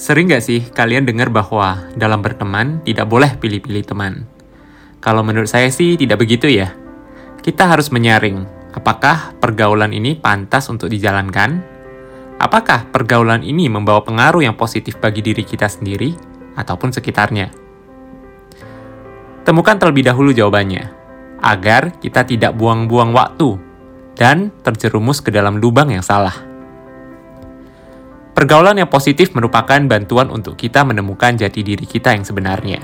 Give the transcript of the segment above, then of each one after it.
Sering gak sih kalian dengar bahwa dalam berteman tidak boleh pilih-pilih teman? Kalau menurut saya sih tidak begitu ya. Kita harus menyaring, apakah pergaulan ini pantas untuk dijalankan? Apakah pergaulan ini membawa pengaruh yang positif bagi diri kita sendiri ataupun sekitarnya? Temukan terlebih dahulu jawabannya, agar kita tidak buang-buang waktu dan terjerumus ke dalam lubang yang salah. Pergaulan yang positif merupakan bantuan untuk kita menemukan jati diri kita yang sebenarnya.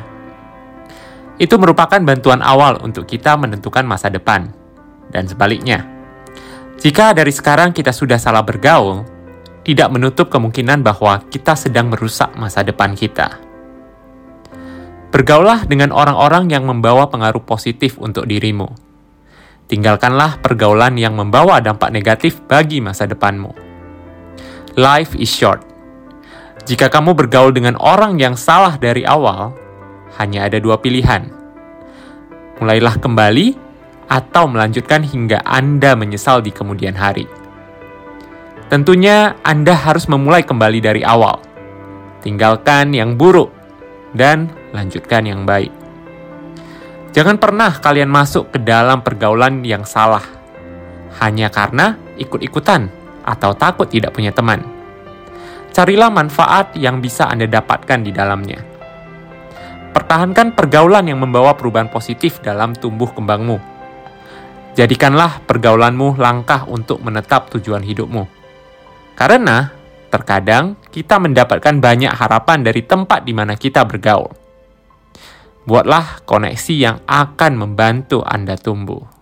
Itu merupakan bantuan awal untuk kita menentukan masa depan, dan sebaliknya. Jika dari sekarang kita sudah salah bergaul, tidak menutup kemungkinan bahwa kita sedang merusak masa depan kita. Bergaulah dengan orang-orang yang membawa pengaruh positif untuk dirimu. Tinggalkanlah pergaulan yang membawa dampak negatif bagi masa depanmu. Life is short. Jika kamu bergaul dengan orang yang salah dari awal, hanya ada dua pilihan. Mulailah kembali atau melanjutkan hingga Anda menyesal di kemudian hari. Tentunya Anda harus memulai kembali dari awal. Tinggalkan yang buruk dan lanjutkan yang baik. Jangan pernah kalian masuk ke dalam pergaulan yang salah hanya karena ikut-ikutan atau takut tidak punya teman. Carilah manfaat yang bisa Anda dapatkan di dalamnya. Pertahankan pergaulan yang membawa perubahan positif dalam tumbuh kembangmu. Jadikanlah pergaulanmu langkah untuk menetap tujuan hidupmu. Karena terkadang kita mendapatkan banyak harapan dari tempat di mana kita bergaul. Buatlah koneksi yang akan membantu Anda tumbuh.